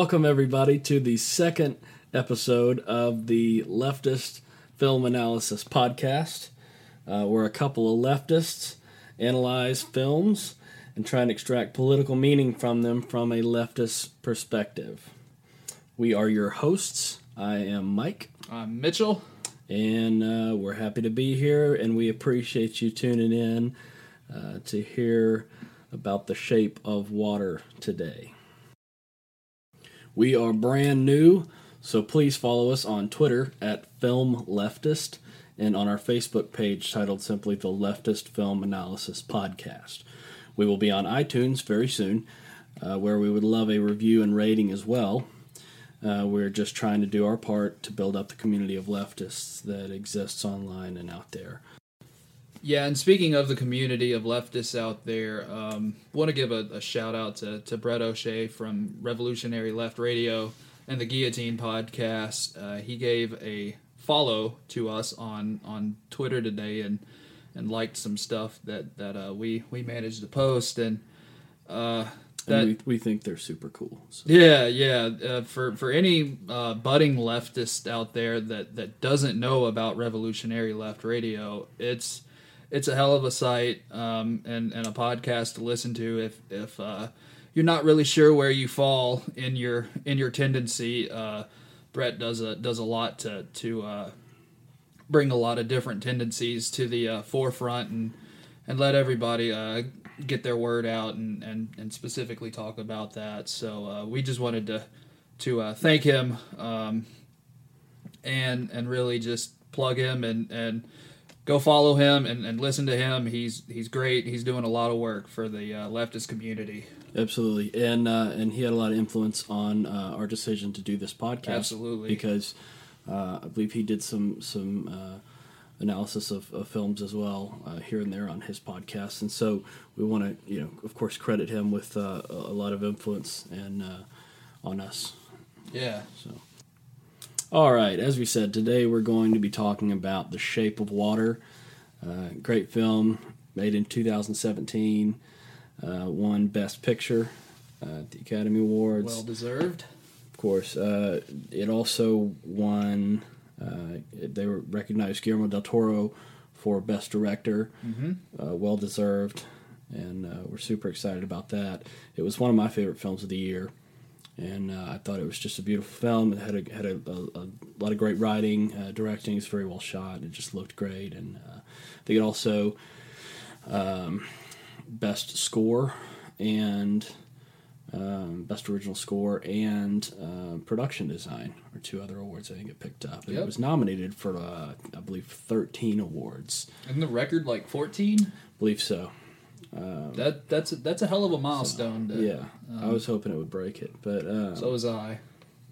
Welcome everybody to the second episode of the Leftist Film Analysis Podcast. Uh, where a couple of leftists analyze films and try and extract political meaning from them from a leftist perspective. We are your hosts. I am Mike, I'm Mitchell. and uh, we're happy to be here, and we appreciate you tuning in uh, to hear about the shape of water today. We are brand new, so please follow us on Twitter at Film Leftist and on our Facebook page titled simply The Leftist Film Analysis Podcast. We will be on iTunes very soon, uh, where we would love a review and rating as well. Uh, we're just trying to do our part to build up the community of leftists that exists online and out there. Yeah, and speaking of the community of leftists out there, um, want to give a, a shout out to, to Brett O'Shea from Revolutionary Left Radio and the Guillotine Podcast. Uh, he gave a follow to us on, on Twitter today and and liked some stuff that that uh, we we managed to post and uh, that And we, we think they're super cool. So. Yeah, yeah. Uh, for for any uh, budding leftist out there that that doesn't know about Revolutionary Left Radio, it's it's a hell of a site um, and and a podcast to listen to if if uh, you're not really sure where you fall in your in your tendency. Uh, Brett does a does a lot to to uh, bring a lot of different tendencies to the uh, forefront and and let everybody uh, get their word out and, and, and specifically talk about that. So uh, we just wanted to to thank him um, and and really just plug him and, and go follow him and, and listen to him. He's he's great. He's doing a lot of work for the uh, leftist community. Absolutely, and uh, and he had a lot of influence on uh, our decision to do this podcast. Absolutely. because uh, I believe he did some some uh, analysis of, of films as well uh, here and there on his podcast, and so we want to you know of course credit him with uh, a a lot of influence and uh, on us. Yeah. So, all right, as we said, today we're going to be talking about The Shape of Water. Uh, great film made in 2017, uh, won Best Picture uh, at the Academy Awards. Well deserved. of course, uh, it also won. Uh, they recognized Guillermo del Toro for Best Director, Mm-hmm. uh, well deserved, and uh, we're super excited about that. It was one of my favorite films of the year, and uh, I thought it was just a beautiful film. It had a, had a, a, a lot of great writing, uh, directing. It's very well shot. It just looked great, and uh, I think it also um, best score and um, best original score and uh, production design are two other awards I think it picked up. And It was nominated for uh, I believe thirteen awards. Isn't the record like 14? I believe so. Um, That that's a, that's a hell of a milestone. to, yeah, I was hoping it would break it, but uh, So was I.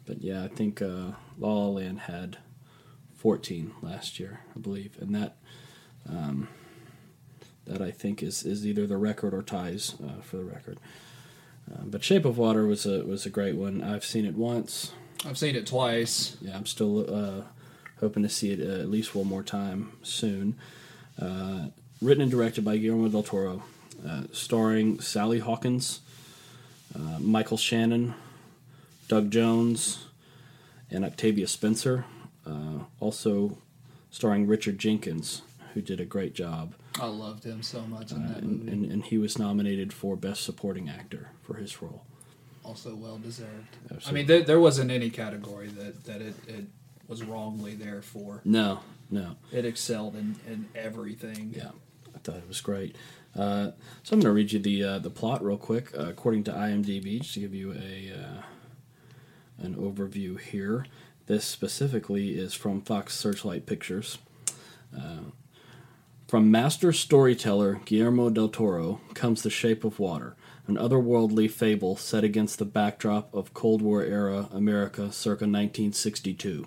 but yeah, I think uh, La La Land had fourteen last year, I believe, and that um, that I think is, is either the record or ties uh, for the record. Uh, but Shape of Water was a was a great one. I've seen it once. I've seen it twice. Yeah, I'm still uh, hoping to see it uh, at least one more time soon. Uh, written and directed by Guillermo del Toro, uh, starring Sally Hawkins, uh, Michael Shannon, Doug Jones, and Octavia Spencer. Uh, also starring Richard Jenkins, who did a great job. I loved him so much in Uh, that and, movie. and, and he was nominated for Best Supporting Actor for his role. also well deserved. I mean, there, there wasn't any category that, that it, it was wrongly there for. No, no. It excelled in, in everything. Yeah, I thought it was great. Uh, so I'm going to read you the uh, the plot real quick, uh, according to IMDb, just to give you a uh, an overview here. This specifically is from Fox Searchlight Pictures. Uh, from master storyteller Guillermo del Toro comes The Shape of Water, an otherworldly fable set against the backdrop of Cold War era America circa 1962.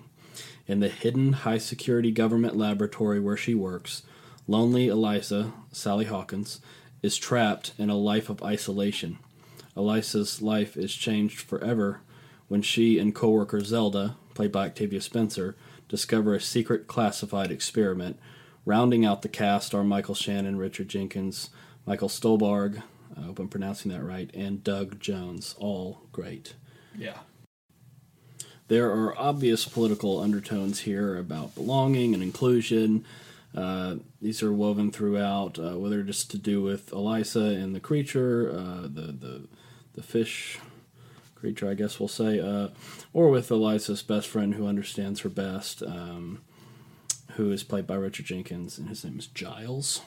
In the hidden high security government laboratory where she works, lonely Eliza, Sally Hawkins, is trapped in a life of isolation. Eliza's life is changed forever when she and coworker Zelda, played by Octavia Spencer, discover a secret classified experiment. Rounding out the cast are Michael Shannon, Richard Jenkins, Michael Stuhlbarg, I hope I'm pronouncing that right, and Doug Jones. All great. Yeah. There are obvious political undertones here about belonging and inclusion. Uh, these are woven throughout, uh, whether just to do with Elisa and the creature, uh, the, the the fish creature, I guess we'll say, uh, or with Elisa's best friend who understands her best, um, who is played by Richard Jenkins, and his name is Giles.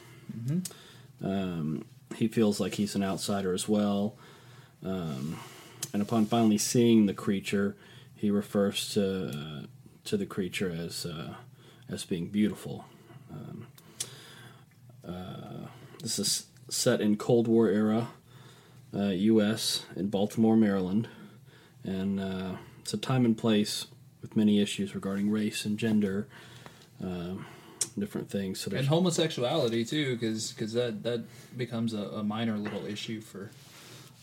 Um, he feels like he's an outsider as well. Um, and upon finally seeing the creature, he refers to uh, to the creature as uh, as being beautiful. Um, uh, this is set in Cold War era uh, U.S. in Baltimore, Maryland, and uh, it's a time and place with many issues regarding race and gender, um, different things. So And homosexuality too, because that that becomes a, a minor little issue for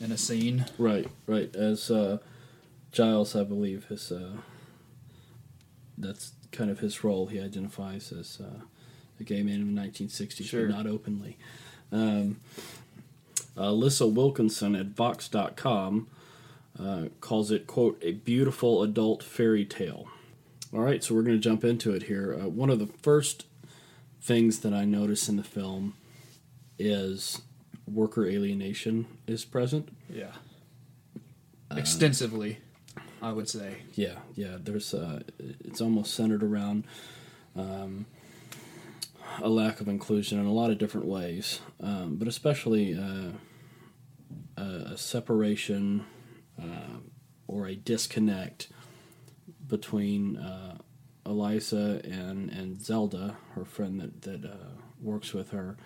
in a scene. Right, right. As uh, Giles, I believe, his uh, that's kind of his role. He identifies as uh, a gay man in the 1960s, Sure. but not openly. Um, Alissa Wilkinson at Vox.com uh, calls it, quote, a beautiful adult fairy tale. All right, so we're going to jump into it here. Uh, one of the first things that I notice in the film is worker alienation is present. Yeah. Extensively, I would say. Yeah, yeah. There's uh, it's almost centered around um, a lack of inclusion in a lot of different ways, um, but especially uh, a, separation uh, or a disconnect between uh, Eliza and and Zelda, her friend that that uh, works with her,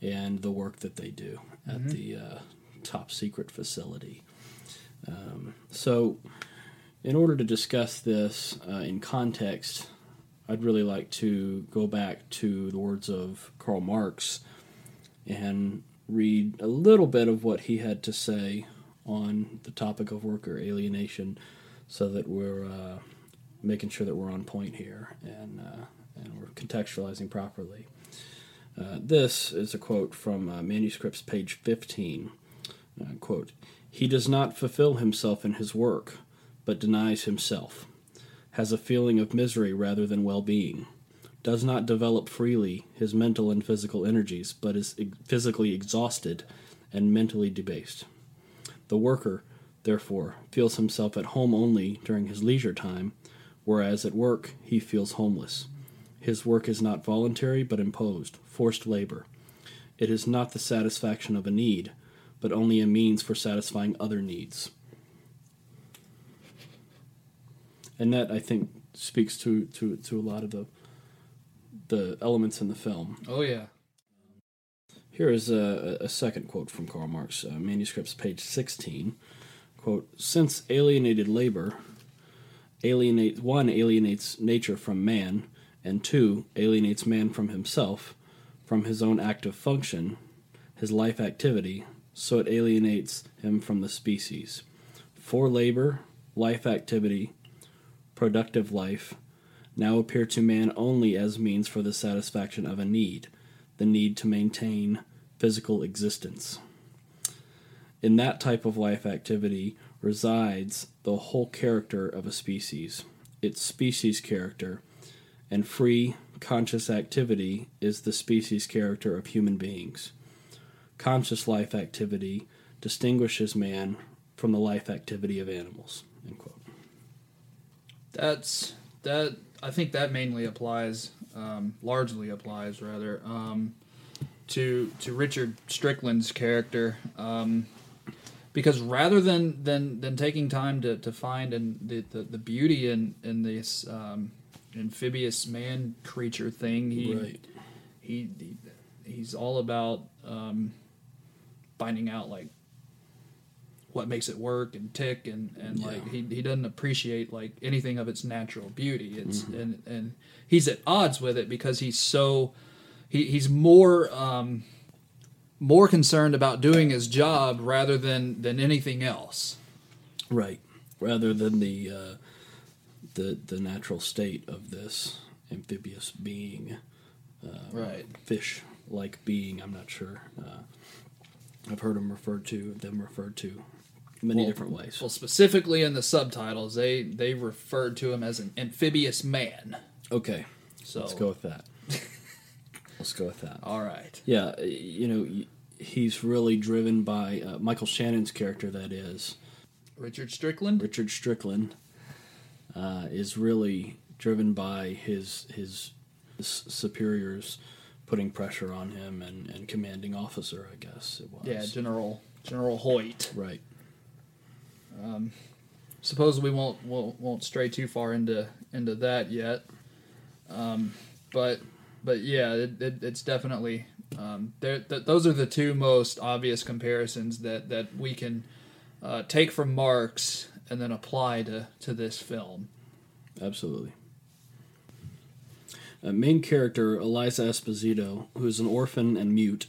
and the work that they do at the uh, top secret facility. Um, so in order to discuss this uh, in context, I'd really like to go back to the words of Karl Marx and read a little bit of what he had to say on the topic of worker alienation so that we're uh, making sure that we're on point here and, uh, and we're contextualizing properly. Uh, this is a quote from uh, manuscripts page 15. Uh, quote, He does not fulfill himself in his work, but denies himself, has a feeling of misery rather than well being, does not develop freely his mental and physical energies, but is physically exhausted and mentally debased. The worker, therefore, feels himself at home only during his leisure time, whereas at work he feels homeless. His work is not voluntary but imposed, forced labor. It is not the satisfaction of a need, but only a means for satisfying other needs. And that I think speaks to, to, to a lot of the the elements in the film. Oh yeah. Here is a, a second quote from Karl Marx, uh, manuscripts, page 16. Quote, Since alienated labor alienate, one alienates nature from man, and two alienates man from himself, from his own active function, his life activity, so it alienates him from the species. For labor, life activity, productive life, now appear to man only as means for the satisfaction of a need, the need to maintain physical existence. In that type of life activity resides the whole character of a species, its species character, and free, conscious activity is the species character of human beings. Conscious life activity distinguishes man from the life activity of animals. End quote. That's that. I think that mainly applies, um, largely applies rather, um, to to Richard Strickland's character, um, because rather than than than taking time to, to find and the, the, the beauty in in this um, amphibious man creature thing, he Right. he, he he's all about um, finding out like what makes it work and tick and, and like he, he doesn't appreciate like anything of its natural beauty it's and and he's at odds with it because he's so he, he's more um, more concerned about doing his job rather than than anything else Right. Rather than the uh, the the natural state of this amphibious being, right fish like being. I'm not sure. Uh, I've heard them referred to them referred to many Well- different ways. Well, specifically in the subtitles, they they referred to him as an amphibious man. Okay, So let's go with that. let's go with that. All right. Yeah, you know, he's really driven by uh, Michael Shannon's character. That is Richard Strickland. Richard Strickland. Uh, is really driven by his his superiors putting pressure on him and, and commanding officer. I guess it was. Yeah, General General Hoyt. right. Suppose we won't won't, won't stray too far into into that yet. Um, but but yeah, it, it, it's definitely um. Th- those are the two most obvious comparisons that that we can uh, take from Marx and then apply to to this film. Absolutely. Uh, main character Eliza Esposito, who is an orphan and mute,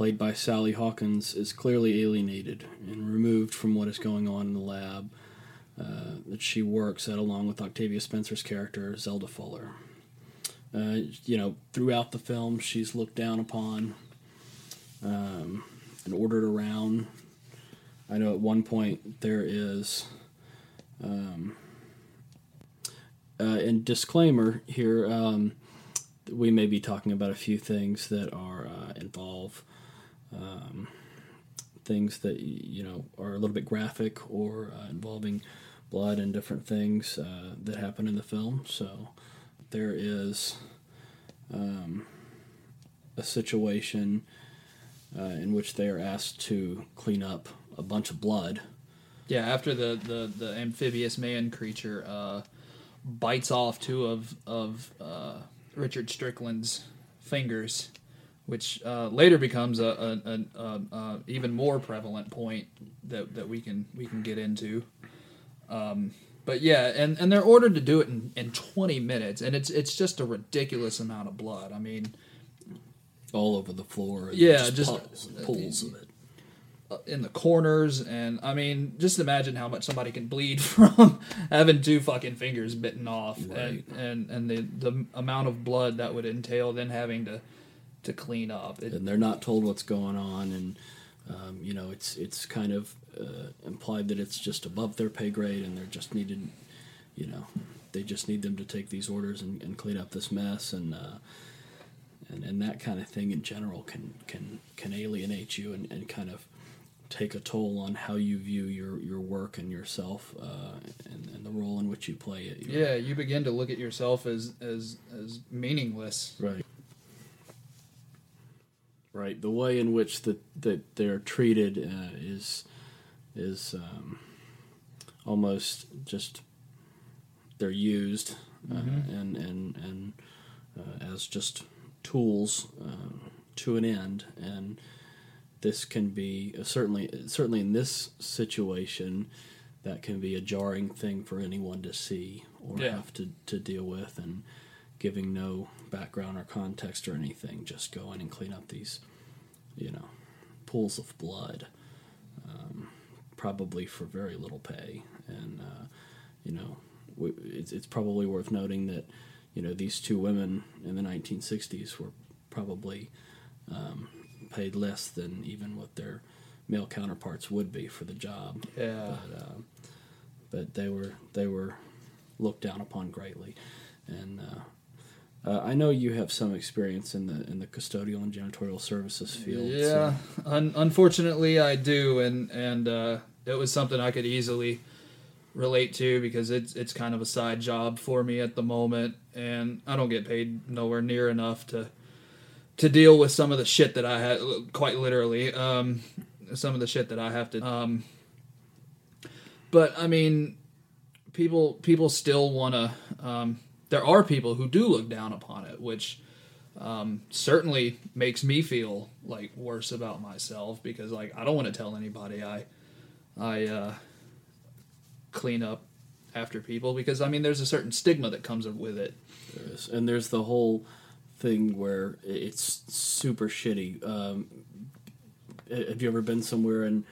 played by Sally Hawkins, is clearly alienated and removed from what is going on in the lab uh, that she works at, along with Octavia Spencer's character Zelda Fuller. Uh, you know, throughout the film, she's looked down upon um, and ordered around. I know at one point there is. Um, uh, and disclaimer here, um, we may be talking about a few things that are uh, involve um, things that you know are a little bit graphic or uh, involving blood and different things uh, that happen in the film. So there is um, a situation uh, in which they are asked to clean up a bunch of blood. Yeah, after the the, the amphibious man creature uh, bites off two of of uh, Richard Strickland's fingers, which uh, later becomes a, a, a, a, even more prevalent point that, that we can we can get into. Um, but yeah, and, and they're ordered to do it in, in 20 minutes, and it's it's just a ridiculous amount of blood. I mean, all over the floor. And Yeah, just, just- puddles pools of it. uh, in the corners and i mean just imagine how much somebody can bleed from having two fucking fingers bitten off Right. and, and and the the amount of blood that would entail then having to to clean up it, and they're not told what's going on, and um, you know it's it's kind of uh, implied that it's just above their pay grade, and they're just needed, you know, they just need them to take these orders and, and clean up this mess, and uh, and and that kind of thing in general can can can alienate you and, and kind of take a toll on how you view your your work and yourself uh, and, and the role in which you play it. you know? yeah you begin to look at yourself as as as meaningless Right. Right. The way in which that that they're treated uh, is is um, almost just they're used uh, and and and uh, as just tools uh, to an end and this can be uh, certainly certainly in this situation that can be a jarring thing for anyone to see or Yeah. have to, to deal with and giving no background or context or anything just go in and clean up these you know pools of blood um, probably for very little pay. And uh, you know w- it's, it's probably worth noting that you know these two women in the 1960s were probably um, paid less than even what their male counterparts would be for the job. Yeah. But uh, but they were they were looked down upon greatly, and uh, uh, I know you have some experience in the in the custodial and janitorial services field. Yeah, so- un- unfortunately, I do, and and uh, it was something I could easily relate to because it's it's kind of a side job for me at the moment, and I don't get paid nowhere near enough to to deal with some of the shit that I had, quite literally, um, some of the shit that I have to. Um, but I mean, people people still want to. Um, there are people who do look down upon it, which um, certainly makes me feel like worse about myself because like I don't want to tell anybody I I uh, clean up after people because I mean there's a certain stigma that comes with it. And there's the whole thing where it's super shitty. Um, have you ever been somewhere and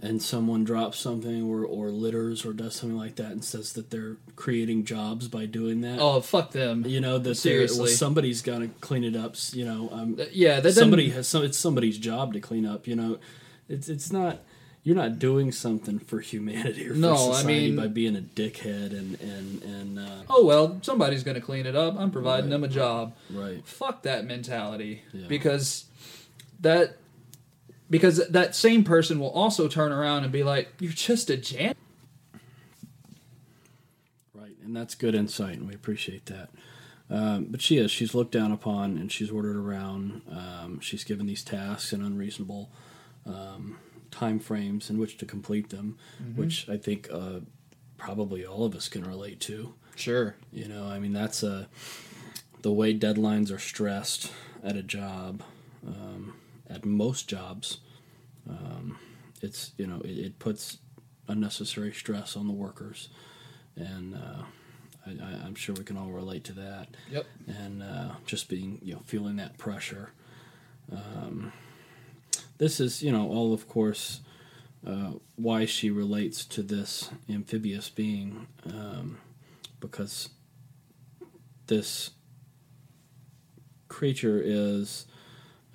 and someone drops something or, or litters or does something like that and says that they're creating jobs by doing that? Oh fuck them! You know that Seriously. well, somebody's got to clean it up. You know, um, Yeah, that somebody has some. It's somebody's job to clean up. You know, it's it's not. you're not doing something for humanity or for No, I society mean- by being a dickhead and and and uh, oh well, somebody's going to clean it up. I'm providing Right. them a job. right. Fuck that mentality Yeah. because that because that same person will also turn around and be like, "You're just a jan." Right, and that's good insight, and we appreciate that. Um, but she is. She's looked down upon, and she's ordered around. Um, she's given these tasks and unreasonable um, time frames in which to complete them, which I think uh, probably all of us can relate to. Sure. You know, I mean, that's a the way deadlines are stressed at a job, um, at most jobs. Um, it's you know, it, it puts unnecessary stress on the workers, and uh, I, I, I'm sure we can all relate to that. Yep. And uh, just being you know feeling that pressure. Um, this is you know all of course. Uh, why she relates to this amphibious being, um, because this creature is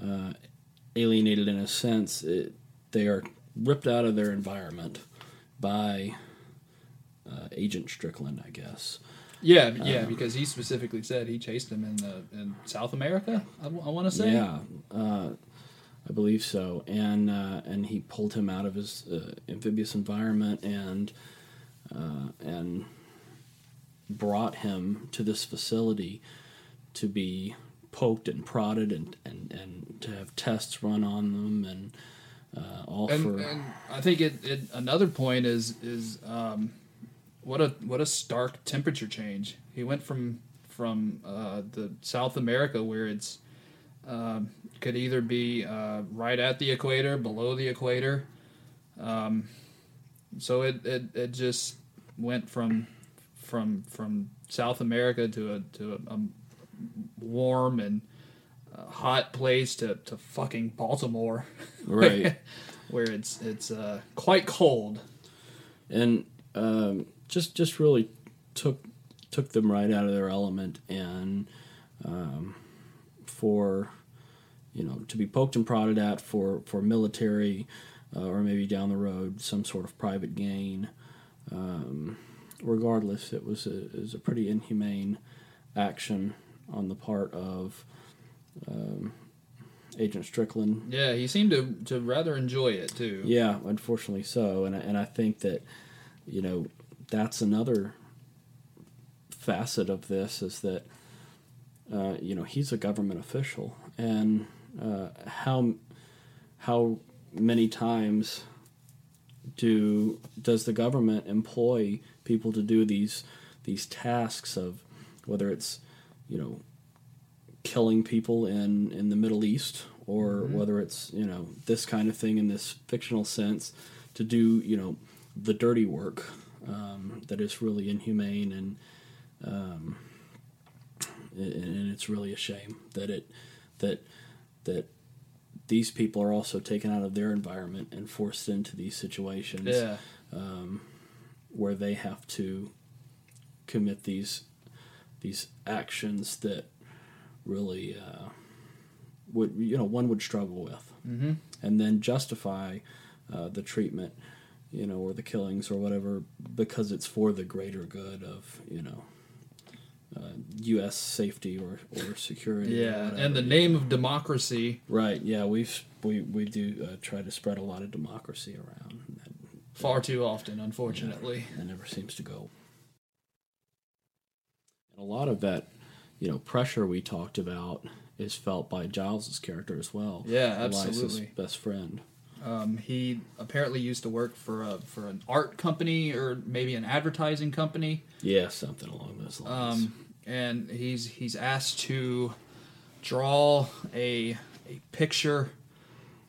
uh, alienated in a sense. It, they are ripped out of their environment by uh, Agent Strickland, I guess. Yeah, yeah, because he specifically said he chased him in the in South America. I, want to say. Yeah, uh, I believe so. And uh, and he pulled him out of his uh, amphibious environment and uh, and brought him to this facility to be poked and prodded and, and, and to have tests run on them and uh, all and, for and I think it, it another point is is um, what a what a stark temperature change. He went from from uh, the South America where it's um, could either be uh, right at the equator, below the equator. Um, so it, it, it just went from from from South America to a to a, a warm and uh, hot place to, to fucking Baltimore, right. where it's it's uh, quite cold. and um, just just really took took them right out of their element and um, for you know to be poked and prodded at for for military uh, or maybe down the road some sort of private gain um, regardless it was a, it was a pretty inhumane action on the part of um, Agent Strickland. Yeah, he seemed to, to rather enjoy it too. yeah, unfortunately so, and I, and I think that you know that's another facet of this is that uh, you know he's a government official, and uh, how how many times do does the government employ people to do these these tasks of whether it's you know killing people in in the Middle East or whether it's you know this kind of thing in this fictional sense to do you know the dirty work um, that is really inhumane and um, and it's really a shame that it that that these people are also taken out of their environment and forced into these situations Yeah. where they have to commit these these actions that really uh, would you know one would struggle with, Mm-hmm. and then justify uh, the treatment, you know, or the killings or whatever because it's for the greater good of you know. Uh, U.S. safety or, or security. or Yeah, whatever. in the name of democracy, right? Yeah, we've we we do uh, try to spread a lot of democracy around. That, far too often, unfortunately. that never seems to go. A lot of that, you know, pressure we talked about is felt by Giles's character as well. Yeah, absolutely. best friend. Um, he apparently used to work for a for an art company or maybe an advertising company. Yeah, something along those lines. um, and he's he's asked to draw a a picture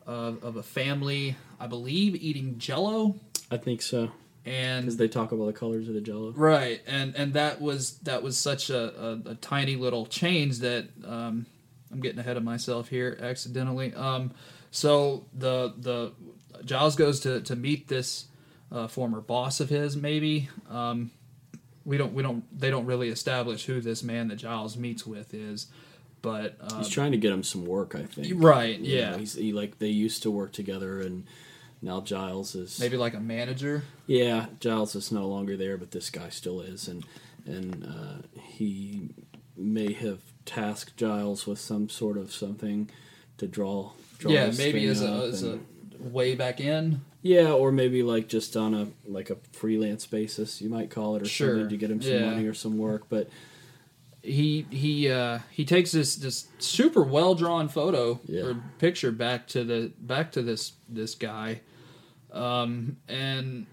of, of a family, I believe, eating Jello, I think so and because they talk about the colors of the Jello. right, and and that was that was such a, a, a tiny little change that um, I'm getting ahead of myself here accidentally. Um, so the the Giles goes to to meet this uh, former boss of his, maybe. Um, we don't we don't they don't really establish who this man that Giles meets with is, but um, He's trying to get him some work. I think. right, yeah, he's he like they used to work together and now Giles is Maybe like a manager. yeah, Giles is no longer there, but this guy still is, and and uh, he may have tasked Giles with some sort of something to draw. draw yeah, maybe as a, as a way back in. yeah, or maybe like just on a like a freelance basis, you might call it, or Sure, something to get him some yeah. money or some work. But he he uh, he takes this this super well drawn photo Yeah. or picture back to the back to this this guy, um, and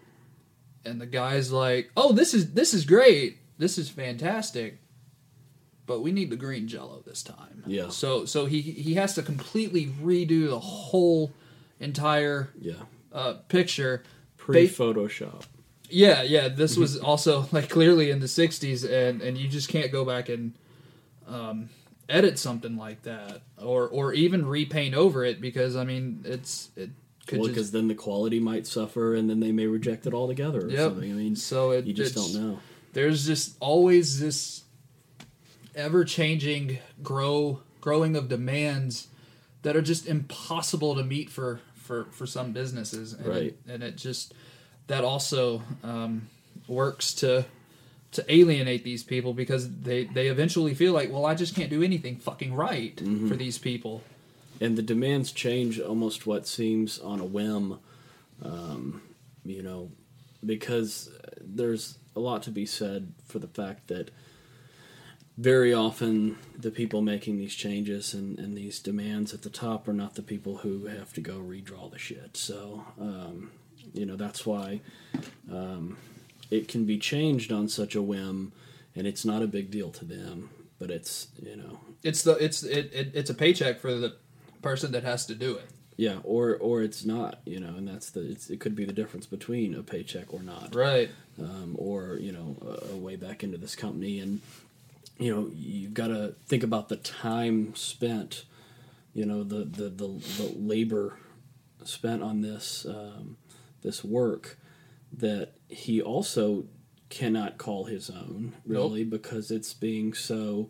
and the guy's like, "Oh, this is this is great, this is fantastic, but we need the green Jello this time." Yeah. So so he he has to completely redo the whole entire yeah, uh, picture. pre Photoshop. Yeah, yeah. This was also like clearly in the '60s, and and you just can't go back and um, edit something like that, or or even repaint over it because I mean it's it could Well, because then the quality might suffer, and then they may reject it altogether or Yep. something. I mean, so it you just don't know. There's just always this ever changing grow growing of demands that are just impossible to meet for for for some businesses, and Right. It, and it just that also um, works to to alienate these people because they they eventually feel like, well, I just can't do anything fucking right Mm-hmm. for these people. And the demands change almost what seems on a whim um, you know because there's a lot to be said for the fact that very often the people making these changes and, and these demands at the top are not the people who have to go redraw the shit. So um, you know that's why um, it can be changed on such a whim and it's not a big deal to them but it's you know. It's the it's it, it it's a paycheck for the person that has to do it. Yeah, or or it's not, you know, and that's the it's, it could be the difference between a paycheck or not, Right. um, or you know, a, a way back into this company, and you know, you've got to think about the time spent, you know, the the the, the labor spent on this um, this work that he also cannot call his own really because it's being so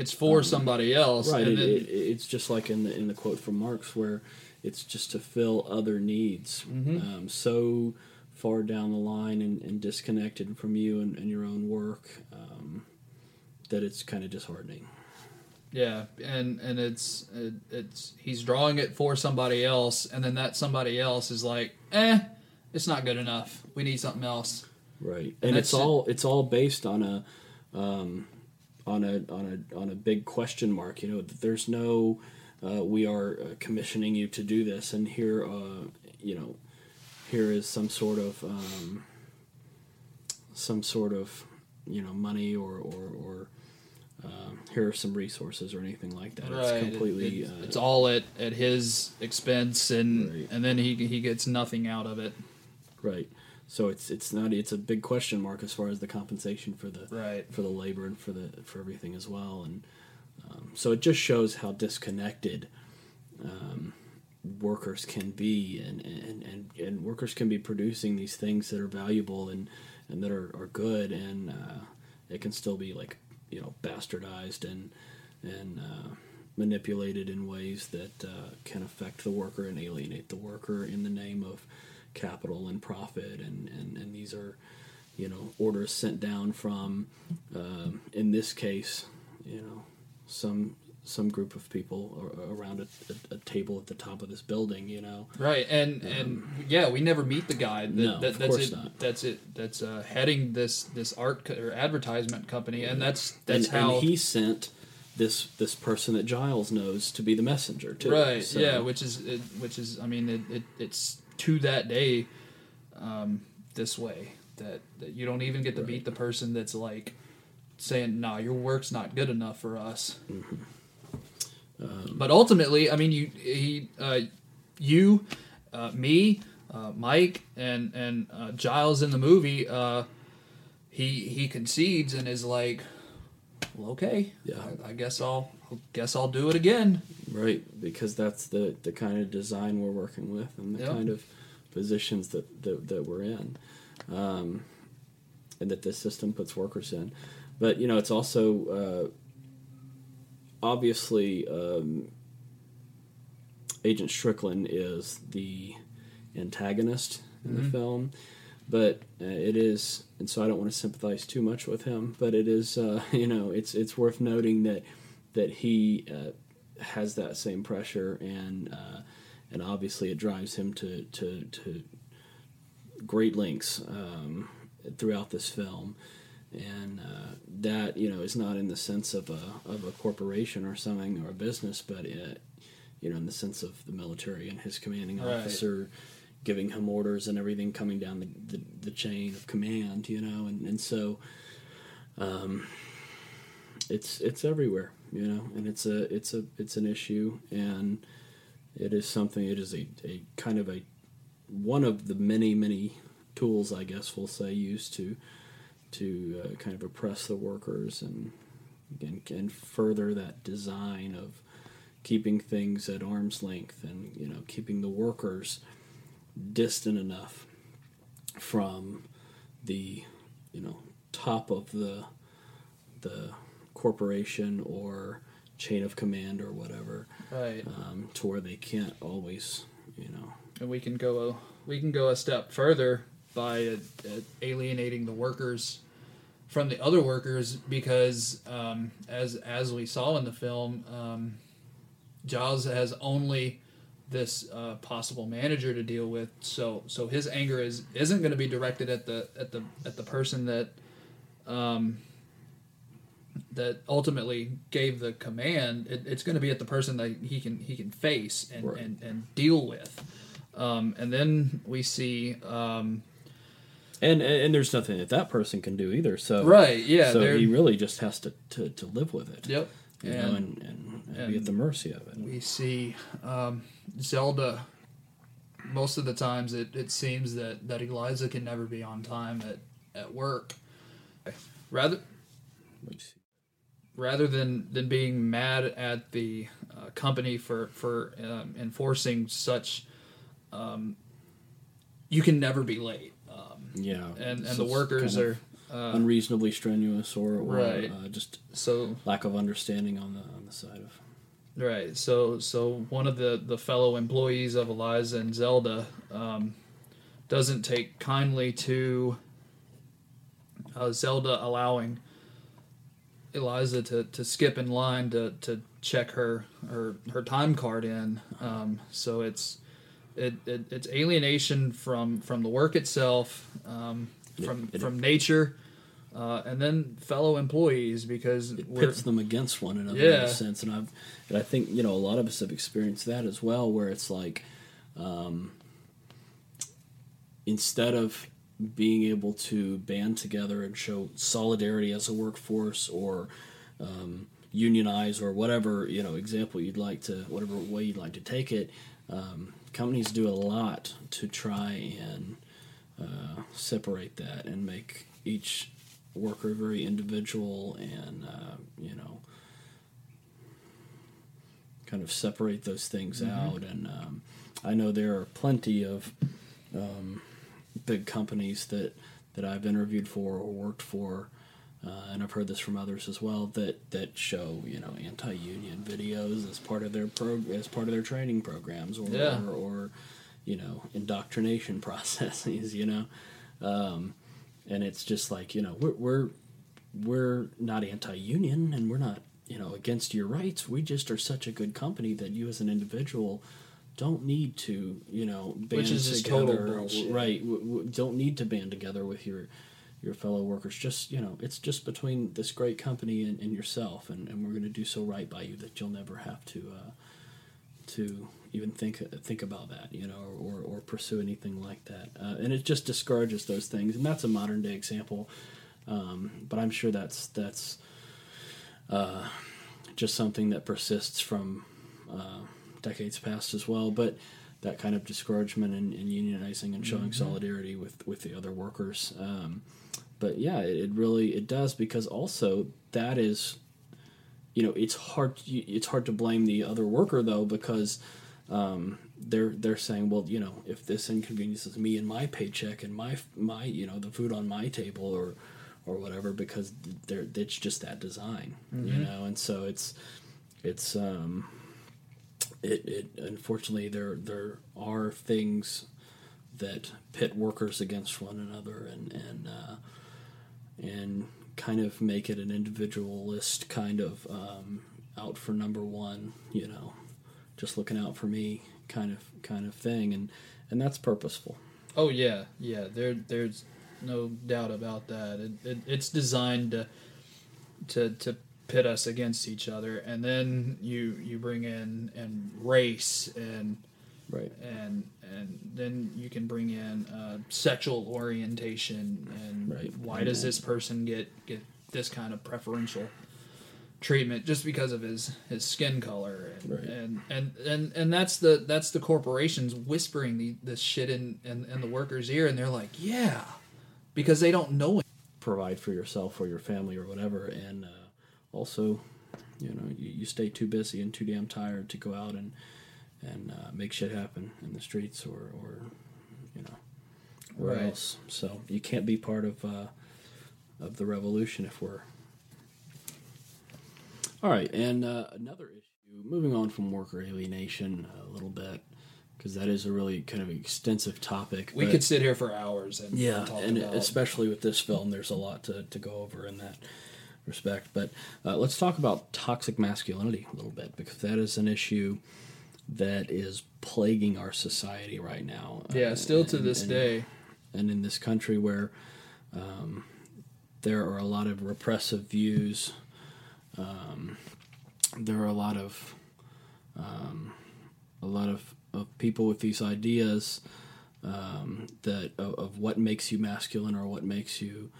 It's for somebody else. Um, right and it, then- it, it's just like in the in the quote from marx where it's just to fill other needs Mm-hmm. um, so far down the line and, and disconnected from you and, and your own work um, that it's kind of disheartening Yeah, and and it's it, it's he's drawing it for somebody else, and then that somebody else is like, eh, it's not good enough. We need something else. right And and, it's all it's all based on a um, on a on a on a big question mark you know there's no uh, we are uh, commissioning you to do this and here uh, you know here is some sort of um, some sort of you know money or or, or um, here are some resources or anything like that Right. it's It- completely it- uh, it's all at, at his expense, and Right. and then he he gets nothing out of it. right so it's it's not it's a big question mark as far as the compensation for the Right. for the labor and for the for everything as well and um, so it just shows how disconnected um, workers can be and, and, and, and workers can be producing these things that are valuable and, and that are, are good and uh, it can still be like you know bastardized and and uh, manipulated in ways that uh, can affect the worker and alienate the worker in the name of capital and profit and, and, and these are you know orders sent down from um, in this case you know some some group of people around a, a, a table at the top of this building you know Right, and and yeah, we never meet the guy that, No, that of that's course it. not. That's it. That's uh, heading this this art co- or advertisement company, and that's that's and, how and he sent this this person that Giles knows to be the messenger too right So- yeah which is it, which is i mean it, it it's to that day um, this way that, that you don't even get to meet the person that's like saying nah your work's not good enough for us Mm-hmm. Um, but ultimately i mean you he uh, you uh, me uh, mike and and uh, giles in the movie uh, he he concedes and is like well okay Yeah. I, I guess i'll guess i'll do it again right because that's the the kind of design we're working with and the Yep. kind of positions that that, that we're in um, and that this system puts workers in but you know it's also uh, obviously um, agent strickland is the antagonist in the Mhm. film. But uh, it is, and so I don't want to sympathize too much with him. But it is, uh, you know, it's it's worth noting that that he uh, has that same pressure, and uh, and obviously it drives him to to to great lengths um, throughout this film, and uh, that you know is not in the sense of a of a corporation or something or a business, but it, you know in the sense of the military and his commanding Right. officer giving him orders and everything coming down the, the, the chain of command, you know, and and so. Um, it's it's everywhere, you know, and it's a it's a it's an issue, and it is something. It is a, a kind of a one of the many many tools, I guess we'll say, used to to uh, kind of oppress the workers and and, and further that design of keeping things at arm's length and you know keeping the workers distant enough from the you know top of the the corporation or chain of command or whatever Right. um, to where they can't always you know and we can go a, we can go a step further by uh, alienating the workers from the other workers because um, as as we saw in the film, um, Giles has only this uh, possible manager to deal with. So so his anger is isn't going to be directed at the at the at the person that um, that ultimately gave the command. It, it's going to be at the person that he can he can face and Right. and, and deal with. Um, and then we see um, and and there's nothing that that person can do either so right yeah so he really just has to, to, to live with it yep you know and, and, and be at the mercy of it we see um, Zelda. Most of the times, it, it seems that, that Eliza can never be on time at, at work. Rather rather than, than being mad at the uh, company for for um, enforcing such, um, you can never be late. Um, yeah and and So the workers kind are uh, unreasonably strenuous or, or Right. uh, just so lack of understanding on the on the side of Right. So so one of the the fellow employees of Eliza and Zelda um, doesn't take kindly to uh, Zelda allowing Eliza to, to skip in line to, to check her, her her time card in. Um, so it's it, it it's alienation from from the work itself, um, from It- from nature, uh, and then fellow employees because it we're pits them against one another in a sense and I've and I think you know a lot of us have experienced that as well where it's like um, instead of being able to band together and show solidarity as a workforce or um, unionize or whatever you know example you'd like to whatever way you'd like to take it um, companies do a lot to try and uh, separate that and make each worker very individual and uh, you know kind of separate those things out. And um, I know there are plenty of um, big companies that that I've interviewed for or worked for uh, and I've heard this from others as well that that show you know anti-union videos as part of their pro as part of their training programs or Yeah. or, or you know indoctrination processes you know um, and it's just like you know we're we're we're not anti-union and we're not you know against your rights we just are such a good company that you as an individual don't need to you know band Which is together right w- w- don't need to band together with your your fellow workers just you know it's just between this great company and, and yourself and, and we're going to do so right by you that you'll never have to uh, to even think think about that, you know, or, or, or pursue anything like that. Uh, and it just discourages those things. And that's a modern day example. Um, but I'm sure that's that's uh, just something that persists from uh, decades past as well. But that kind of discouragement and, and unionizing and showing solidarity with with the other workers. Um, but yeah, it, it really it does because also that is you know it's hard it's hard to blame the other worker though because um, they're they're saying well you know if this inconveniences me and my paycheck and my my you know the food on my table or or whatever because they're it's just that design you know and so it's it's um it, it unfortunately there there are things that pit workers against one another and and uh, and kind of make it an individualist kind of um, out for number one, you know, just looking out for me kind of kind of thing, and and that's purposeful. Oh yeah, yeah. There, there's no doubt about that. It, it, it's designed to, to to pit us against each other, and then you you bring in and race and Right. and and then you can bring in uh, sexual orientation and Right. why does this person get get this kind of preferential treatment just because of his his skin color and Right. and, and and and that's the that's the corporations whispering the this shit in, in in the workers ear and they're like yeah because they don't know it provide for yourself or your family or whatever and uh, also you know you, you stay too busy and too damn tired to go out and and uh, make shit happen in the streets or or you know where Right. else so you can't be part of uh, of the revolution if we're all right and uh, another issue moving on from worker alienation a little bit because that is a really kind of extensive topic we could sit here for hours and yeah, talk and about especially with this film, there's a lot to, to go over in that respect. But uh, let's talk about toxic masculinity a little bit because that is an issue that is plaguing our society right now. yeah Uh, still to this and- day and in this country where um, there are a lot of repressive views, um, there are a lot of um, a lot of, of people with these ideas um, that of, of what makes you masculine or what makes you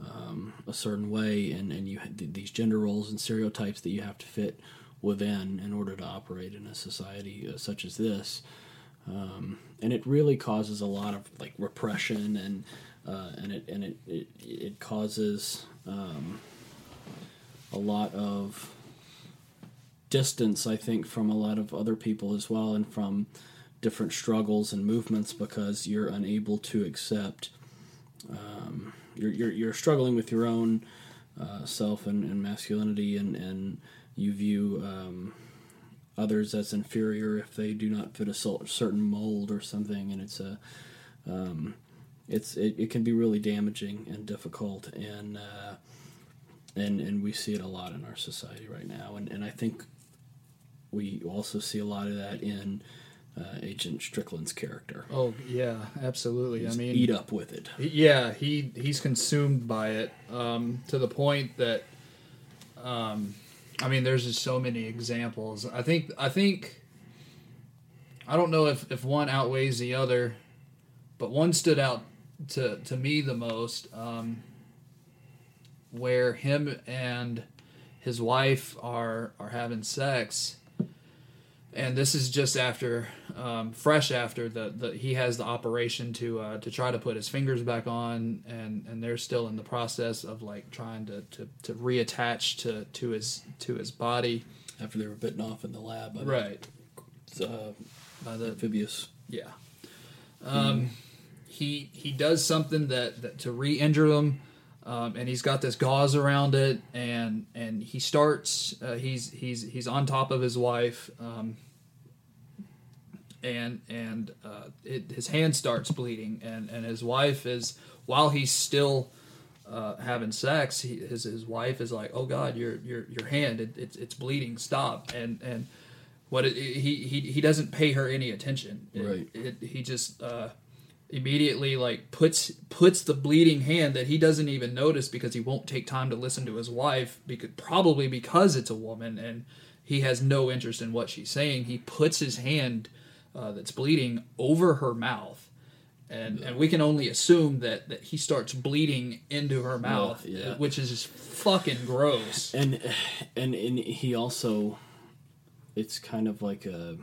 um, a certain way, and and you th- these gender roles and stereotypes that you have to fit within in order to operate in a society uh, such as this um, and it really causes a lot of like repression and uh, and it and it it, it causes um, a lot of distance I think from a lot of other people as well and from different struggles and movements because you're unable to accept um, you're, you're you're struggling with your own uh, self and, and masculinity and and you view um, others as inferior if they do not fit a certain mold or something, and it's a um, it's it, it can be really damaging and difficult, and uh, and and we see it a lot in our society right now, and and I think we also see a lot of that in uh, Agent Strickland's character. oh yeah absolutely Just i mean eat up with it. Yeah, he he's consumed by it um, to the point that, um, I mean, there's just so many examples. I think I think I don't know if, if one outweighs the other, but one stood out to to me the most, um, where him and his wife are are having sex. And this is just after, um, fresh after the, the he has the operation to uh, to try to put his fingers back on, and, and they're still in the process of like trying to, to, to reattach to, to his to his body. After they were bitten off in the lab, by the- Right. Uh, By the amphibious. Yeah. Um, he he does something that, that to re-injure him, um, and he's got this gauze around it, and and he starts. Uh, he's he's he's on top of his wife, um, and and uh, it, his hand starts bleeding, and and his wife is while he's still. Uh, having sex, he, his his wife is like, "Oh God, your your your hand, it, it's it's bleeding. Stop!" And and what it, he he he doesn't pay her any attention. It- Right. It, he just uh, immediately like puts puts the bleeding hand that he doesn't even notice because he won't take time to listen to his wife because probably because it's a woman and he has no interest in what she's saying. He puts his hand uh, that's bleeding over her mouth. And, and we can only assume that, that he starts bleeding into her mouth, yeah. which is just fucking gross. and and and he also it's kind of like a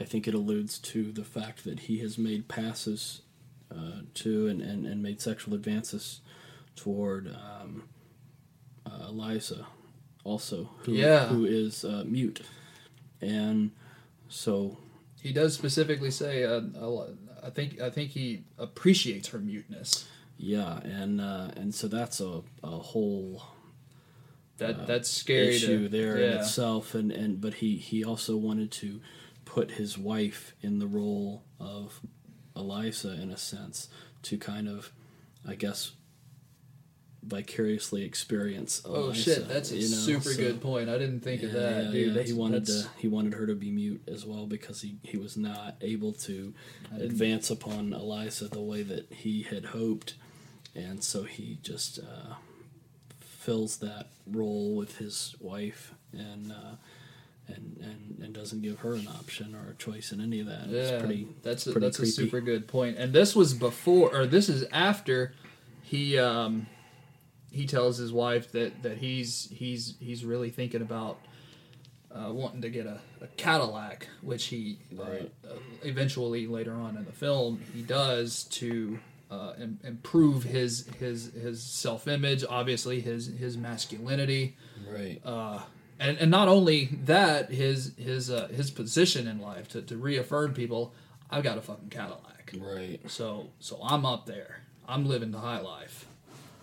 I think it alludes to the fact that he has made passes uh, to and, and, and made sexual advances toward um, uh, Elisa also who, Yeah. who is uh, mute and so He does specifically say, uh, uh, I think I think he appreciates her muteness. yeah and uh, and so that's a, a whole That that's scary. issue to, there yeah. in itself and, and but he he also wanted to put his wife in the role of Elisa in a sense to kind of, I guess, vicariously experience. Oh Elisa, shit, that's a you know, super so- good point. I didn't think of that, yeah, dude. yeah, he wanted that's- to he wanted her to be mute as well because he, he was not able to advance upon Elisa the way that he had hoped, and so he just uh, fills that role with his wife and. Uh, and, and, and doesn't give her an option or a choice in any of that. Yeah, it's pretty. that's a, pretty that's creepy. a super good point. And this was before, or this is after he um, he tells his wife that that he's he's he's really thinking about uh, wanting to get a, a Cadillac, which he Right. uh, uh, eventually later on in the film he does to. Uh, im- improve his his his self image, obviously his his masculinity, right. uh, and and not only that, his his uh, his position in life to, to reaffirm people, I've got a fucking Cadillac. right. So so I'm up there. I'm living the high life.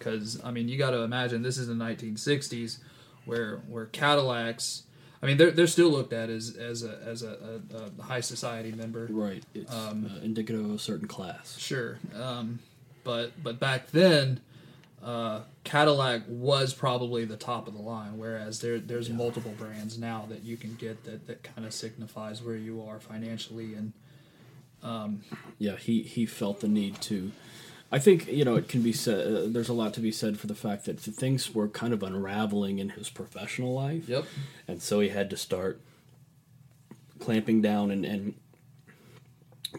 Because I mean, you got to imagine this is the 1960s, where where Cadillacs. I mean, they're, they're still looked at as as a as a, a, a high society member. Right. It's Um, uh, indicative of a certain class. Sure, um, but but back then, uh, Cadillac was probably the top of the line. Whereas there there's multiple brands now that you can get that that kind of signifies where you are financially and yeah, he he felt the need to. I think you know it can be said. Uh, there's a lot to be said for the fact that things were kind of unraveling in his professional life, yep and so he had to start clamping down and, and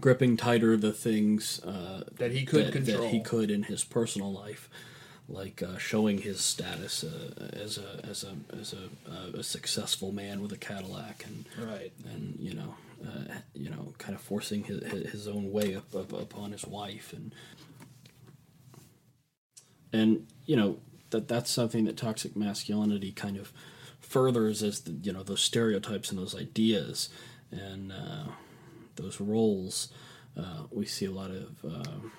gripping tighter the things uh, that he could that, control. that he could in his personal life, like uh, showing his status uh, as a as a as a, uh, a successful man with a Cadillac and right. and you know, uh, you know, kind of forcing his, his own way up, up upon his wife, and and you know that that's something that toxic masculinity kind of furthers as the you know those stereotypes and those ideas and uh, those roles. Uh, we see a lot of um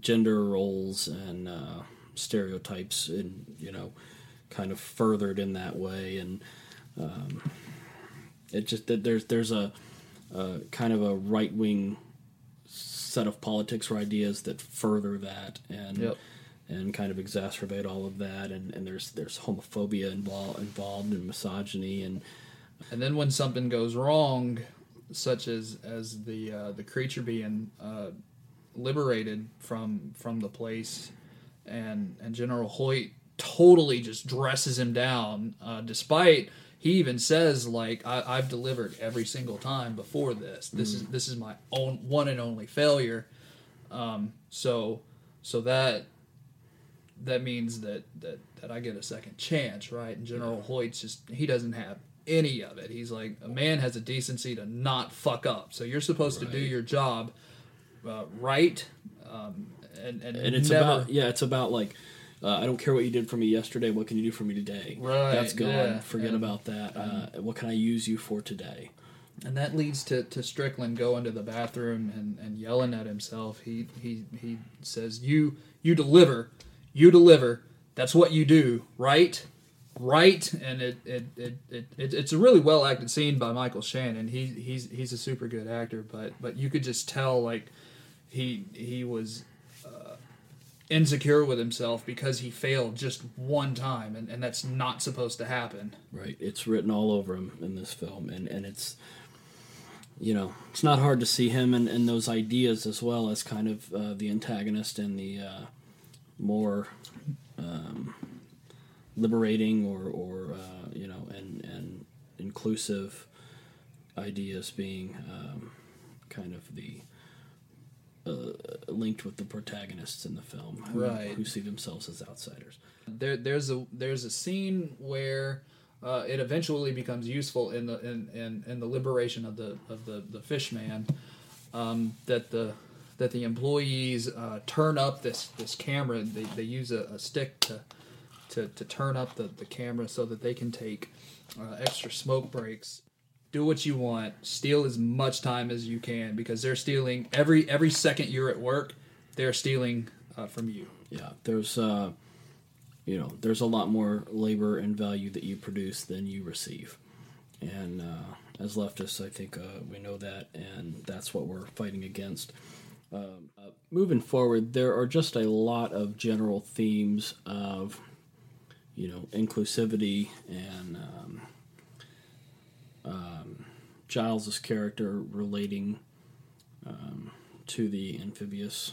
gender roles and uh, stereotypes, and you know, kind of furthered in that way, and um, it just there's there's a, a kind of a right wing set of politics or ideas that further that and Yep. and kind of exacerbate all of that and, and there's there's homophobia involved involved and misogyny and And then when something goes wrong, such as as the uh, the creature being uh, liberated from from the place, and and General Hoyt totally just dresses him down, uh, despite he even says like I, I've delivered every single time before this. This is this is my own one and only failure. Um, so so that that means that, that that I get a second chance, right? And General Hoyt's just he doesn't have any of it. He's like a man has a decency to not fuck up. So you're supposed to do your job uh, right, um, and, and and it's never, about yeah it's about like uh, I don't care what you did for me yesterday. What can you do for me today? Right, That's gone. yeah, Forget and- about that. Uh, what can I use you for today? and that leads to, to Strickland going to the bathroom and, and yelling at himself. He he he says, "You you deliver, you deliver. That's what you do, right? Right?" And it it, it, it, it it's a really well acted scene by Michael Shannon. He he's he's a super good actor, but but you could just tell like he he was insecure with himself because he failed just one time, and, and that's not supposed to happen. Right. It's written all over him in this film, and and it's you know it's not hard to see him and, and those ideas as well as kind of uh, the antagonist and the uh, more um, liberating or or uh, you know and and inclusive ideas being um, kind of the uh, linked with the protagonists in the film who, Right. who see themselves as outsiders there there's a there's a scene where uh, it eventually becomes useful in the in, in, in the liberation of the of the the fish man um, that the that the employees uh, turn up this this camera they, they use a, a stick to, to to turn up the, the camera so that they can take uh, extra smoke breaks do what you want steal as much time as you can because they're stealing every every second you're at work they're stealing uh, from you Yeah, there's uh, you know, there's a lot more labor and value that you produce than you receive, and uh, as leftists, I think uh, we know that, and that's what we're fighting against. Um, uh, moving forward, there are just a lot of general themes of, you know, inclusivity and um, um, Giles's character relating um, to the amphibious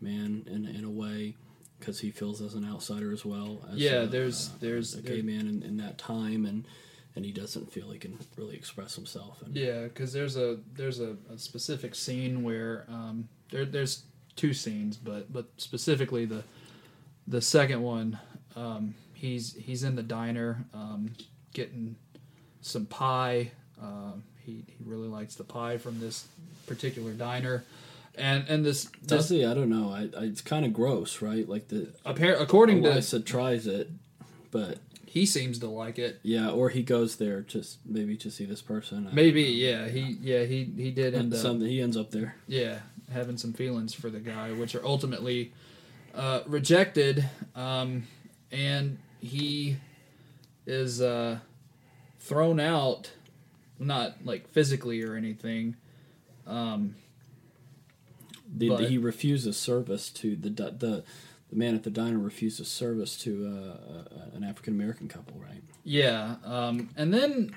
man in in a way because he feels as an outsider as well. As Yeah, a, there's- uh, there's- a gay man in, in that time, and and he doesn't feel he can really express himself. And Yeah, because there's a there's a, a specific scene where um, there there's two scenes, but but specifically the the second one, um, he's he's in the diner um, getting some pie. Um, he he really likes the pie from this particular diner, and and this, does he? I don't know. I, I it's kind of gross, right? Like the appar- according to Elisa tries it, but he seems to like it. yeah, or he goes there just maybe to see this person. I- Maybe yeah he yeah he he did end up something. He ends up there. yeah, having some feelings for the guy, which are ultimately uh, rejected, um, and he is uh, thrown out, not like physically or anything. Um, The, But- he refuses service to the the the man at the diner refuses service to uh, uh, an African American couple, right? yeah, um, and then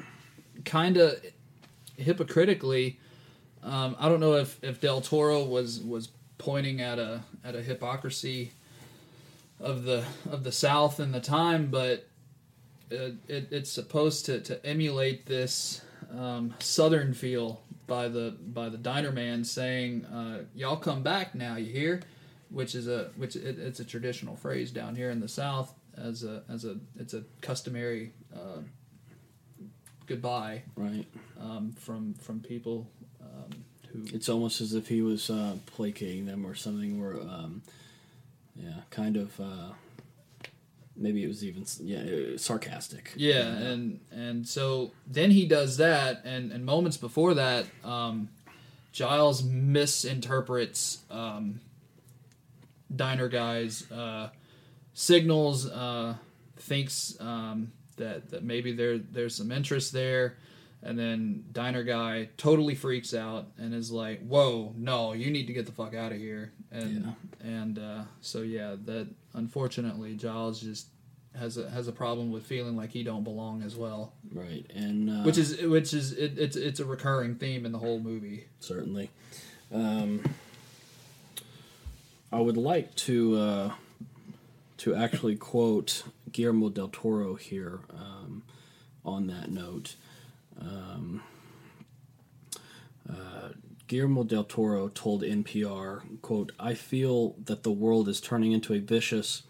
kind of hypocritically, um, I don't know if, if Del Toro was was pointing at a at a hypocrisy of the of the South in the time, but it, it, it's supposed to, to emulate this um, Southern feel by the by the diner man saying, uh, "Y'all come back now, you hear?" Which is a which it, it's a traditional phrase down here in the South as a as a it's a customary uh, goodbye Right. um, from from people um, who It's almost as if he was uh, placating them or something. Where, um, yeah, kind of. Maybe it was even yeah sarcastic. Yeah, and and so then he does that, and and moments before that, um, Giles misinterprets um, Diner Guy's uh, signals, uh, thinks um, that that maybe there there's some interest there, and then Diner Guy totally freaks out and is like, "Whoa, no, you need to get the fuck out of here." And and uh, so yeah, that unfortunately Giles just has a has a problem with feeling like he don't belong as well, Right, and uh, which is which is it, it's it's a recurring theme in the whole movie. certainly. Um, I would like to uh, to actually quote Guillermo del Toro here um, on that note. Um, uh, Guillermo del Toro told NPR, "quote I feel that the world is turning into a vicious,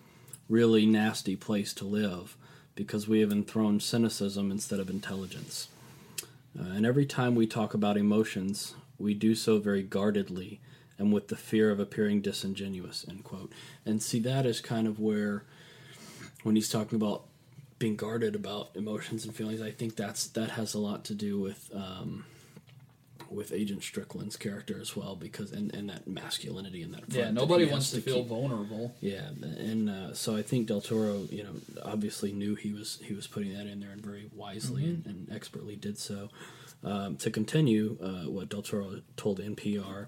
really nasty place to live because we have enthroned cynicism instead of intelligence." Uh, and every time we talk about emotions, we do so very guardedly and with the fear of appearing disingenuous. End quote. And see, that is kind of where, when he's talking about being guarded about emotions and feelings, I think that's that has a lot to do with um, with Agent Strickland's character as well, because and, and that masculinity and that Yeah, nobody he wants to feel keep- vulnerable. yeah, and uh, so I think Del Toro, you know, obviously knew he was he was putting that in there and very wisely and, and expertly did so. Um, to continue uh, what Del Toro told NPR,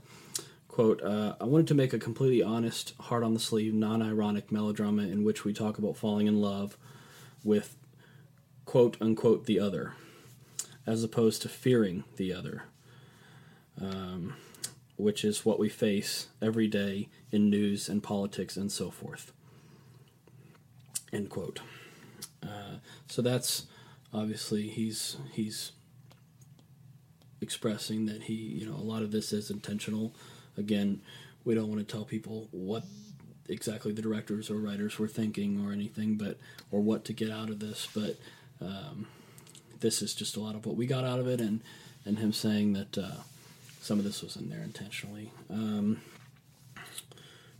quote, uh, "I wanted to make a completely honest, hard on the sleeve, non-ironic melodrama in which we talk about falling in love with quote unquote the other, as opposed to fearing the other." Um, which is what we face every day in news and politics and so forth. End quote. Uh, so that's obviously he's he's expressing that he you know a lot of this is intentional. Again, we don't want to tell people what exactly the directors or writers were thinking or anything, but or what to get out of this, but um, this is just a lot of what we got out of it, and and him saying that. Uh, some of this was in there intentionally. Um,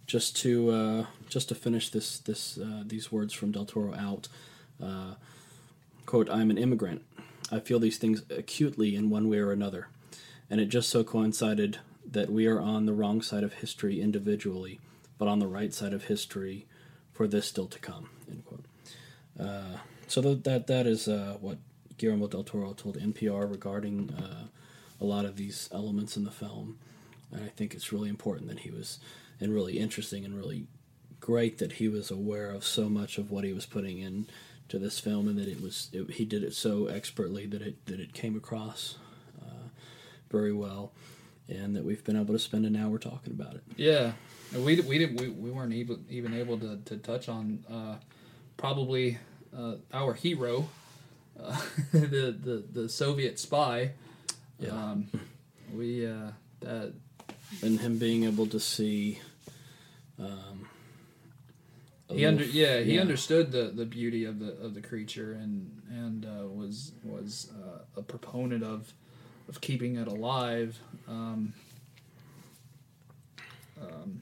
just to uh, just to finish this this uh, these words from Del Toro out. Uh, quote: "I'm an immigrant. I feel these things acutely in one way or another, and it just so coincided that we are on the wrong side of history individually, but on the right side of history for this still to come." End quote. Uh, so that that that is uh, what Guillermo del Toro told NPR regarding uh, a lot of these elements in the film, and I think it's really important that he was, and really interesting and really great that he was aware of so much of what he was putting in to this film, and that it was it, he did it so expertly that it that it came across uh, very well, and that we've been able to spend an hour talking about it. Yeah, we we didn't we, we weren't even even able to, to touch on uh, probably uh, our hero, uh, the, the the Soviet spy. Yeah. Um, we uh, that and him being able to see. Um, he under yeah he understood the, the beauty of the of the creature and and uh, was was uh, a proponent of of keeping it alive. Um, um,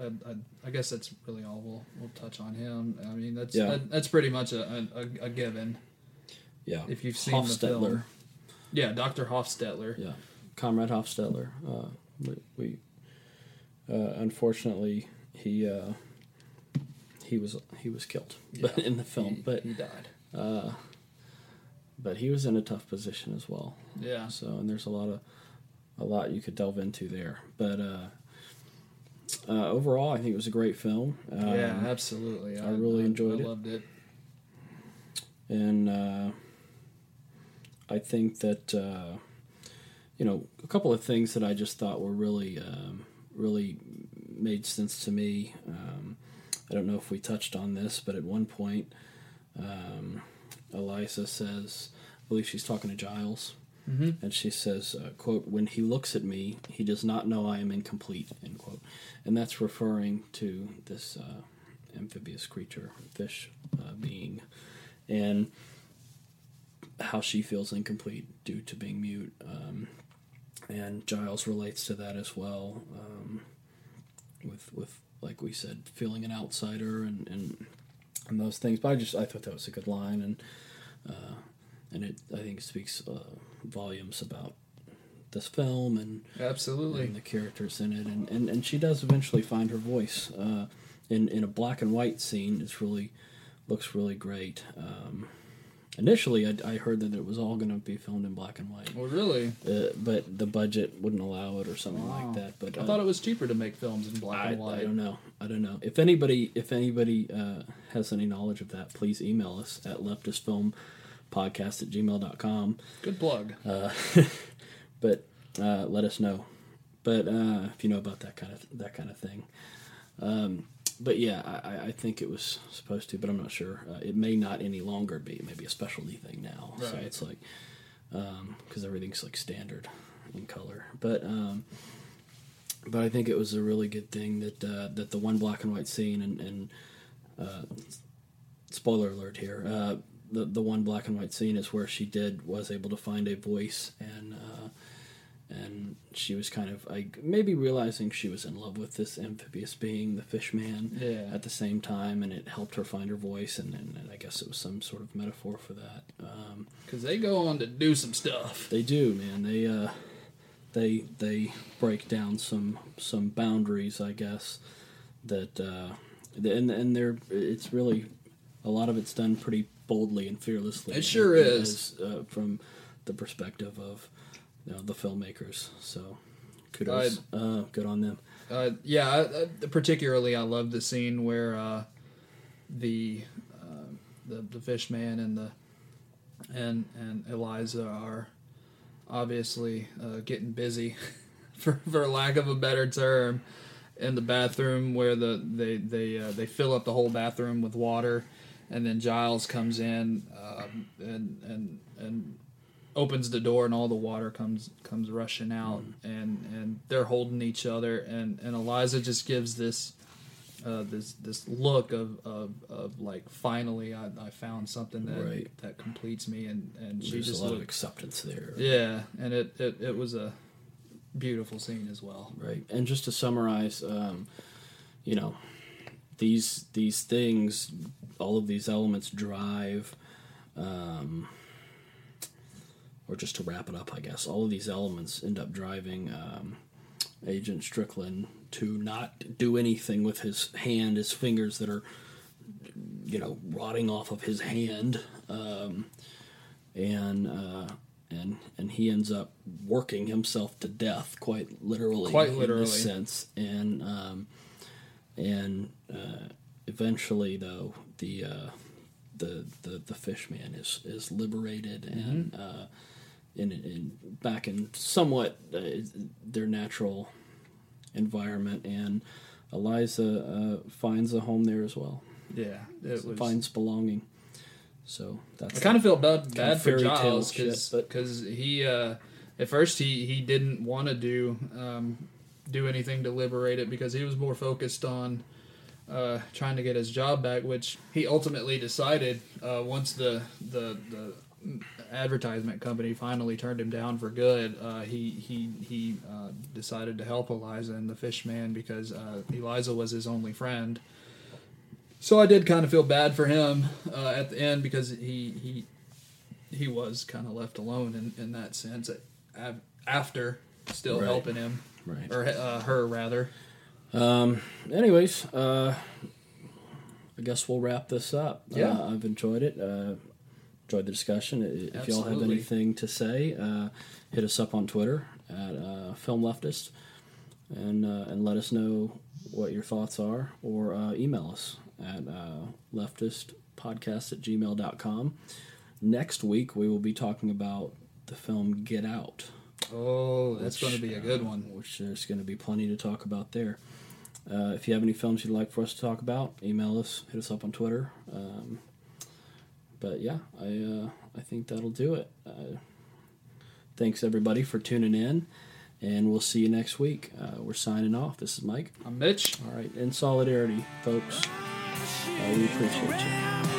I, I, I guess that's really all we'll we'll touch on him. I mean that's Yeah. that, that's pretty much a, a, a given. Yeah, if you've seen the film. Yeah, Doctor Hoffstetler. Yeah, Comrade Hoffstetler. Uh, we, we uh, unfortunately he uh, he was he was killed but Yeah, in the film, he, but he died. uh, but he was in a tough position as well. Yeah. So and there's a lot of a lot you could delve into there, but uh, overall, I think it was a great film. Um, yeah, absolutely. I really enjoyed I it. loved it. and uh, I think that uh, you know a couple of things that I just thought were really um, really made sense to me. Um, I don't know if we touched on this, but at one point, um, Elisa says, I believe she's talking to Giles, Mm-hmm. and she says, uh, "quote When he looks at me, he does not know I am incomplete." End quote, and that's referring to this uh, amphibious creature, fish uh, being, and how she feels incomplete due to being mute. Um, and Giles relates to that as well, um, with with like we said, feeling an outsider and, and and those things. But I just I thought that was a good line, and uh, and it I think speaks uh, volumes about this film and Absolutely. and the characters in it, and, and, and she does eventually find her voice uh, in in a black and white scene. It's really looks really great. Um, initially, I, I heard that it was all going to be filmed in black and white, Well, really, uh, but the budget wouldn't allow it or something Wow. like that. But I uh, thought it was cheaper to make films in black I, and white. I don't know. I don't know. If anybody if anybody uh, has any knowledge of that, please email us at leftistfilmpodcast at gmail.com. Good plug. Uh, but uh, let us know. But uh, if you know about that kind of that kind of thing, um, but yeah, I, I- think it was supposed to, but I'm not sure. Uh, it may not any longer be. Maybe a specialty thing now. So it's like because everything's like standard in color. But um, but I think it was a really good thing that uh, that the one black and white scene and, and uh, spoiler alert here. Uh, the the one black and white scene is where she did was able to find a voice and uh, and she was kind of like maybe realizing she was in love with this amphibious being, the fish man, Yeah. at the same time, and it helped her find her voice, and, and, and I guess it was some sort of metaphor for that. Um, Because they go on to do some stuff. they do, man. They uh, they they break down some some boundaries, I guess. That uh, and and they're it's really a lot of it's done pretty boldly and fearlessly. It sure as- is. uh, from the perspective of you know, the filmmakers. So kudos, uh, good on them. Uh, yeah, I, I, particularly I love the scene where uh, the, uh, the the fish man and the and and Elisa are obviously uh, getting busy, for for lack of a better term, in the bathroom where the they they uh, they fill up the whole bathroom with water, and then Giles comes in um, and and and opens the door and all the water comes comes rushing out and and they're holding each other and and Elisa just gives this uh, this this look of, of, of like finally I, I found something that Right. that completes me and and she There's just a lot of acceptance there. yeah and it, it it was a beautiful scene as well Right. And just to summarize, um, you know, these these things, all of these elements drive, um, or just to wrap it up, I guess, all of these elements end up driving um, Agent Strickland to not do anything with his hand, his fingers that are, you know, rotting off of his hand. Um, and uh, and and he ends up working himself to death, quite literally, Quite literally. in this sense, and um, and uh, eventually, though the uh, the the the fish man is is liberated and Mm-hmm. uh, in, in back in somewhat uh, their natural environment, and Elisa uh, finds a home there as well, Yeah, it was. finds belonging. So that's I kind of felt bad, bad for Giles because he uh, at first he he didn't want to do um, do anything to liberate it because he was more focused on uh, trying to get his job back, which he ultimately decided uh, once the the the advertisement company finally turned him down for good. Uh, he he he uh, decided to help Elisa and the Fishman because uh, Elisa was his only friend. So I did kind of feel bad for him uh, at the end because he he he was kind of left alone in, in that sense after still Right. helping him right. or uh, her rather. Um. Anyways, uh, I guess we'll wrap this up. Yeah. uh, I've enjoyed it. Uh, enjoyed the discussion. If y'all have anything to say, uh, hit us up on Twitter at uh, Film Leftist, and uh, and let us know what your thoughts are, or uh, email us at uh, leftistpodcast at gmail.com. Next week, we will be talking about the film Get Out. Oh, that's going to be a good uh, one. Which there's going to be plenty to talk about there. Uh, if you have any films you'd like for us to talk about, email us, hit us up on Twitter. Um, but yeah, I uh, I think that'll do it. Uh, thanks everybody for tuning in, and we'll see you next week. Uh, we're signing off. This is Mike. I'm Mitch. All right, in solidarity, folks. Uh, we appreciate you.